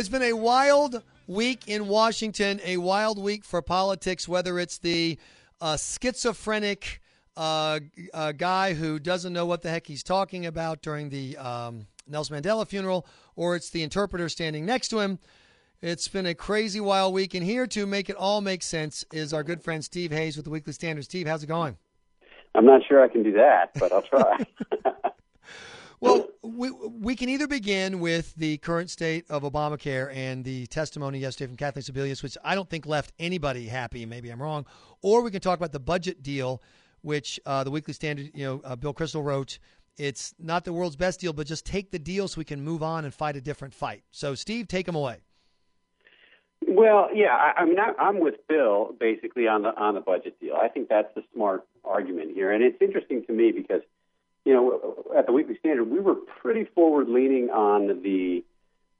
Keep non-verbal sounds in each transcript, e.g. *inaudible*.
It's been a wild week in Washington, a wild week for politics, whether it's the uh, schizophrenic uh, uh, guy who doesn't know what the heck he's talking about during the um, Nelson Mandela funeral, or it's the interpreter standing next to him. It's been a crazy wild week, and here to make it all make sense is our good friend Steve Hayes with the Weekly Standard. Steve, how's it going? I'm not sure I can do that, but I'll try. *laughs* Well, we, we can either begin with the current state of Obamacare and the testimony yesterday from Kathleen Sebelius, which I don't think left anybody happy. Maybe I'm wrong. Or we can talk about the budget deal, which uh, the Weekly Standard, you know, uh, Bill Kristol wrote. It's not the world's best deal, but just take the deal so we can move on and fight a different fight. So, Steve, take him away. Well, yeah, I, I mean, I, I'm with Bill basically on the on the budget deal. I think that's the smart argument here, and it's interesting to me because at the Weekly Standard, we were pretty forward leaning on the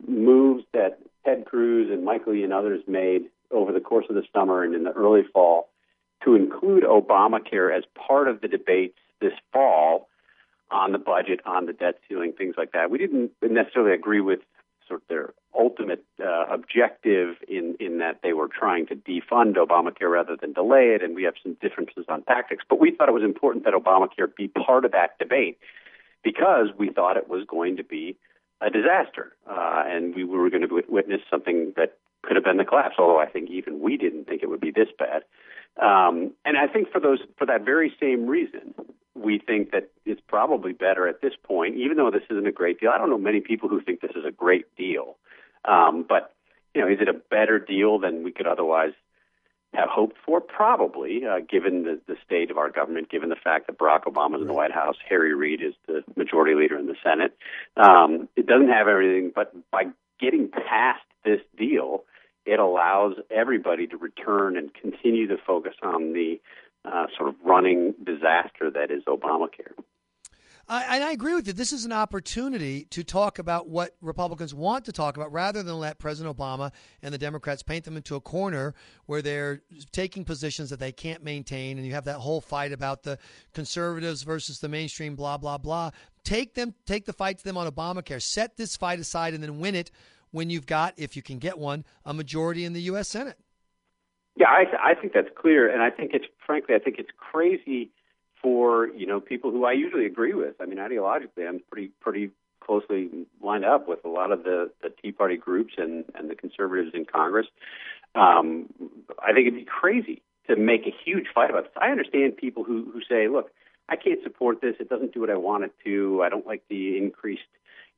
moves that Ted Cruz and Michael Lee and others made over the course of the summer and in the early fall to include Obamacare as part of the debates this fall on the budget, on the debt ceiling, things like that. We didn't necessarily agree with sort of their ultimate uh, objective in, in that they were trying to defund Obamacare rather than delay it, and we have some differences on tactics. But we thought it was important that Obamacare be part of that debate because we thought it was going to be a disaster, uh, and we were going to witness something that could have been the collapse. Although I think even we didn't think it would be this bad. Um, and I think for those for that very same reason, we think that it's probably better at this point, even though this isn't a great deal. I don't know many people who think this is a great deal. Um, but you know, is it a better deal than we could otherwise have hoped for? Probably, uh, given the, the state of our government, given the fact that Barack Obama is in the White House, Harry Reid is the majority leader in the Senate. Um, it doesn't have everything, but by getting past this deal, it allows everybody to return and continue to focus on the uh, sort of running disaster that is Obamacare. I, and I agree with you. This is an opportunity to talk about what Republicans want to talk about rather than let President Obama and the Democrats paint them into a corner where they're taking positions that they can't maintain. And you have that whole fight about the conservatives versus the mainstream, blah, blah, blah. Take them, take the fight to them on Obamacare. Set this fight aside and then win it when you've got, if you can get one, a majority in the U.S. Senate. Yeah, I, I think that's clear. And I think it's, frankly, I think it's crazy for you know people who I usually agree with. I mean, ideologically, I'm pretty pretty closely lined up with a lot of the, the Tea Party groups and and the conservatives in Congress. Um, I think it'd be crazy to make a huge fight about this. I understand people who who say, look, I can't support this. It doesn't do what I want it to. I don't like the increased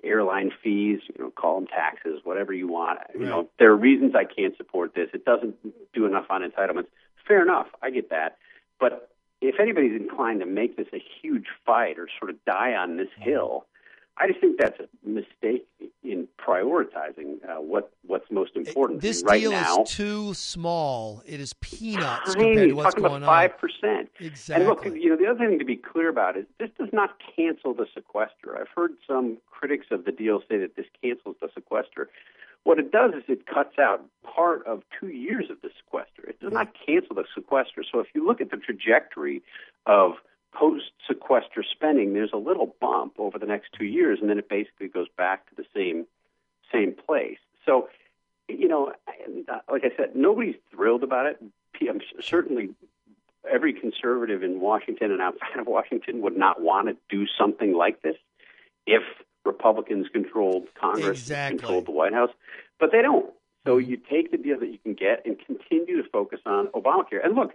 airline fees, you know, call them taxes, whatever you want. Right. You know, there are reasons I can't support this. It doesn't do enough on entitlements. Fair enough. I get that. But if anybody's inclined to make this a huge fight or sort of die on this mm-hmm. hill, I just think that's a mistake in prioritizing uh, what what's most important. This right deal now, is too small. It is peanuts tiny, compared to what's talking going about five percent. Exactly. And look, you know, the other thing to be clear about is this does not cancel the sequester. I've heard some critics of the deal say that this cancels the sequester. What it does is it cuts out part of two years of the sequester. It does not cancel the sequester. So if you look at the trajectory of post sequester spending, there's a little bump over the next two years, and then it basically goes back to the same same place. So, you know, like I said, nobody's thrilled about it. I'm certainly every conservative in Washington and outside of Washington would not want to do something like this if Republicans controlled Congress, exactly. controlled the White House, but they don't. So you take the deal that you can get and continue to focus on Obamacare. And look,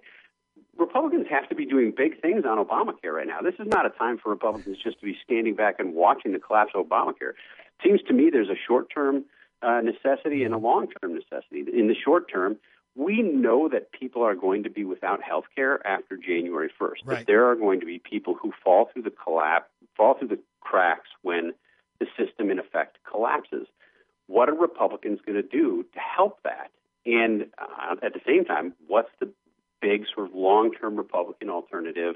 Republicans have to be doing big things on Obamacare right now. This is not a time for Republicans just to be standing back and watching the collapse of Obamacare. It seems to me there's a short term uh, necessity and a long term necessity. In the short term, we know that people are going to be without health care after January 1st. Right. That there are going to be people who fall through the collapse, fall through the cracks when the system in effect collapses. What are Republicans going to do to help that? And uh, at the same time, what's the big sort of long-term Republican alternative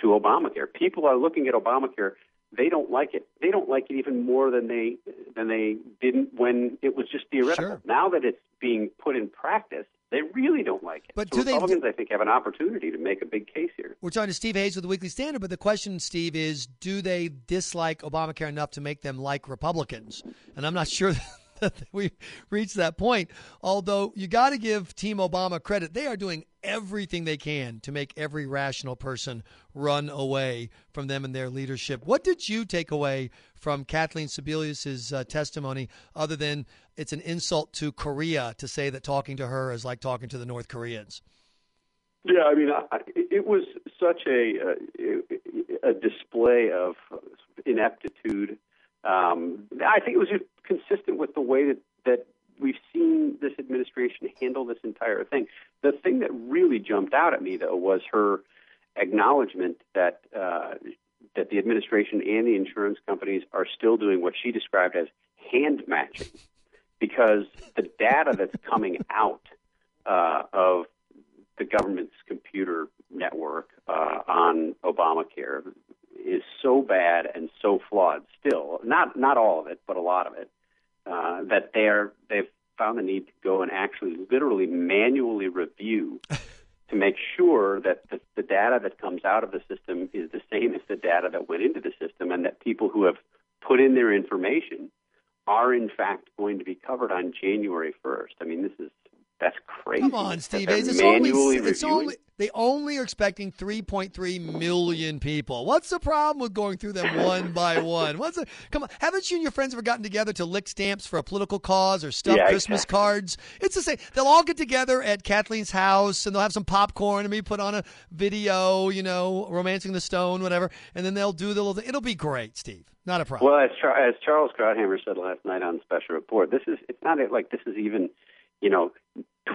to Obamacare? People are looking at Obamacare. They don't like it. They don't like it even more than they than they didn't when it was just theoretical. Sure. Now that it's being put in practice, they really don't like it. But so do they- Republicans, I think, have an opportunity to make a big case here. We're talking to Steve Hayes with the Weekly Standard, but the question, Steve, is do they dislike Obamacare enough to make them like Republicans? And I'm not sure *laughs* *laughs* that we reached that point. Although you got to give Team Obama credit, they are doing everything they can to make every rational person run away from them and their leadership. What did you take away from Kathleen Sebelius's uh, testimony, other than it's an insult to Korea to say that talking to her is like talking to the North Koreans? Yeah, I mean, I, it was such a a, a display of ineptitude. Um, I think it was just consistent with the way that that we've seen this administration handle this entire thing. The thing that really jumped out at me, though, was her acknowledgement that uh, that the administration and the insurance companies are still doing what she described as hand matching, because the data that's coming out uh, of the government's computer network uh, on Obamacare is so bad and so flawed still. Not all of it, but a lot of it. Uh, that they're they've found the need to go and actually literally manually review *laughs* to make sure that the, the data that comes out of the system is the same as the data that went into the system, and that people who have put in their information are in fact going to be covered on January 1st. I mean, this is that's crazy. Come on, Steve. It's only, it's only they only are expecting 3.3 million people. What's the problem with going through them *laughs* one by one? What's the, come on? Haven't you and your friends ever gotten together to lick stamps for a political cause or stuff yeah, Christmas exactly. cards? It's the same. They'll all get together at Kathleen's house and they'll have some popcorn and maybe put on a video, you know, romancing the stone, whatever, and then they'll do the little. Thing. It'll be great, Steve. Not a problem. Well, as, Char- as Charles Krauthammer said last night on Special Report, this is it's not like this is even you know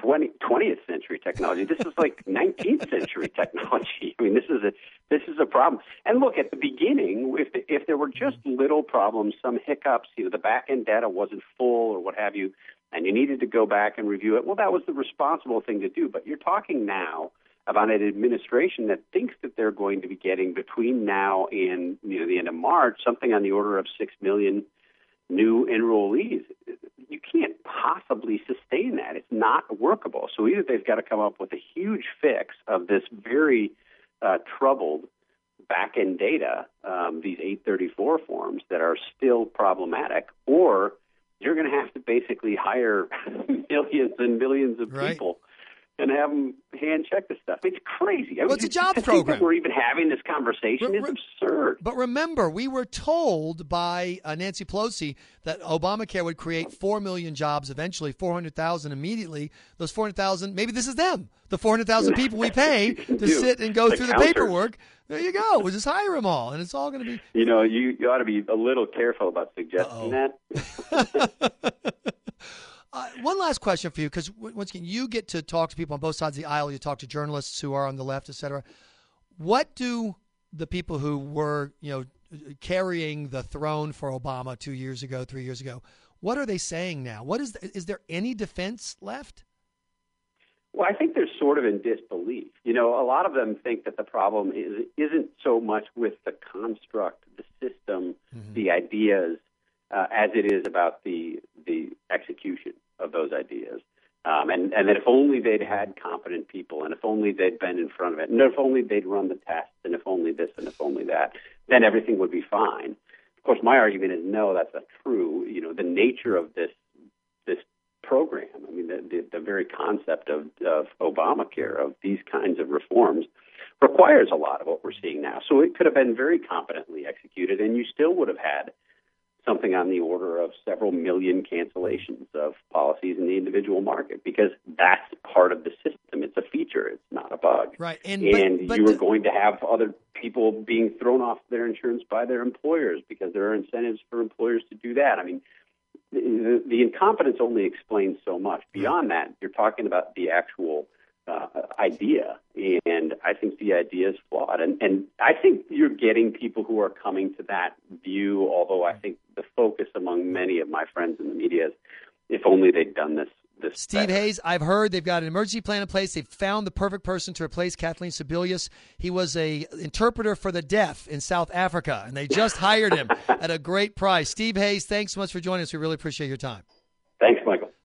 20, 20th century technology. This is like *laughs* 19th century technology. I mean, this is a this is a problem. And look, at the beginning, if if there were just little problems, some hiccups, you know, the back end data wasn't full or what have you, and you needed to go back and review it, well, that was the responsible thing to do. But you're talking now about an administration that thinks that they're going to be getting between now and you know the end of March something on the order of six million new enrollees you can't possibly sustain that. It's not workable. So either they've got to come up with a huge fix of this very uh, troubled back end data, um, these 834 forms that are still problematic, or you're going to have to basically hire *laughs* millions and millions of right. people and have them hand check the stuff. It's crazy. Well, it's a jobs to program. we're even having this conversation Re- is re- absurd. But remember, we were told by uh, Nancy Pelosi that Obamacare would create 4 million jobs eventually, 400,000 immediately. Those 400,000, maybe this is them. The 400,000 *laughs* people we pay to Do. sit and go The through counters. the paperwork. There you go. We'll just hire them all, and it's all going to be. You know, you, you ought to be a little careful about suggesting Uh-oh. that. *laughs* Uh, one last question for you, because once again, you get to talk to people on both sides of the aisle. You talk to journalists who are on the left, et cetera. What do the people who were, you know, carrying the throne for Obama two years ago, three years ago, what are they saying now? What is is there any defense left? Well, I think they're sort of in disbelief. You know, a lot of them think that the problem is, isn't so much with the construct, the system, Mm-hmm. the ideas, uh, as it is about the the execution of those ideas. Um, and, and that if only they'd had competent people, and if only they'd been in front of it, and if only they'd run the tests, and if only this, and if only that, then everything would be fine. Of course, my argument is no, that's not true. You know, the nature of this this program, I mean, the, the, the very concept of, of Obamacare, of these kinds of reforms, requires a lot of what we're seeing now. So it could have been very competently executed, and you still would have had something on the order of several million cancellations of policies in the individual market because that's part of the system. It's a feature, it's not a bug. Right, and And but, but you are the- going to have other people being thrown off their insurance by their employers because there are incentives for employers to do that. I mean, the, the incompetence only explains so much. Beyond that, you're talking about the actual uh, idea, and I think the idea is flawed. And, and I think you're getting people who are coming to that view, although I think the focus among many of my friends in the media is if only they'd done this. this Steve better. Hayes, I've heard they've got an emergency plan in place. They've found the perfect person to replace Kathleen Sebelius. He was a interpreter for the deaf in South Africa, and they just hired him *laughs* at a great price. Steve Hayes, thanks so much for joining us. We really appreciate your time. Thanks, Michael.